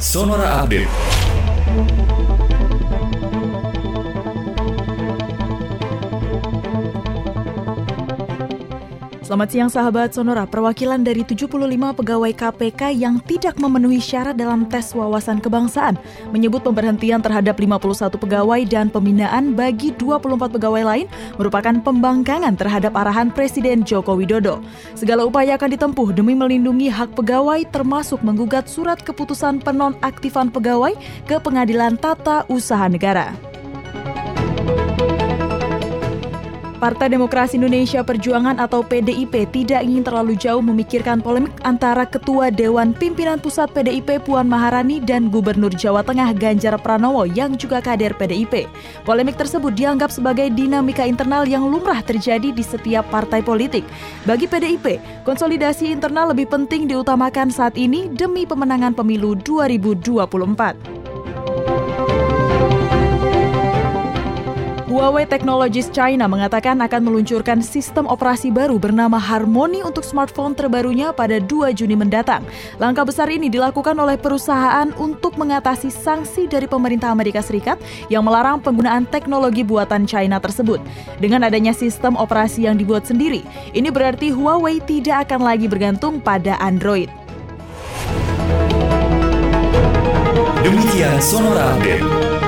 Sonora Update. Selamat siang sahabat Sonora, perwakilan dari 75 pegawai KPK yang tidak memenuhi syarat dalam tes wawasan kebangsaan menyebut pemberhentian terhadap 51 pegawai dan pembinaan bagi 24 pegawai lain merupakan pembangkangan terhadap arahan Presiden Joko Widodo. Segala upaya akan ditempuh demi melindungi hak pegawai termasuk menggugat surat keputusan penonaktifan pegawai ke Pengadilan Tata Usaha Negara. Partai Demokrasi Indonesia Perjuangan atau PDIP tidak ingin terlalu jauh memikirkan polemik antara Ketua Dewan Pimpinan Pusat PDIP Puan Maharani dan Gubernur Jawa Tengah Ganjar Pranowo yang juga kader PDIP. Polemik tersebut dianggap sebagai dinamika internal yang lumrah terjadi di setiap partai politik. Bagi PDIP, konsolidasi internal lebih penting diutamakan saat ini demi pemenangan pemilu 2024. Huawei Technologies China mengatakan akan meluncurkan sistem operasi baru bernama Harmony untuk smartphone terbarunya pada 2 Juni mendatang. Langkah besar ini dilakukan oleh perusahaan untuk mengatasi sanksi dari pemerintah Amerika Serikat yang melarang penggunaan teknologi buatan China tersebut. Dengan adanya sistem operasi yang dibuat sendiri, ini berarti Huawei tidak akan lagi bergantung pada Android. Demikian Sonora Update.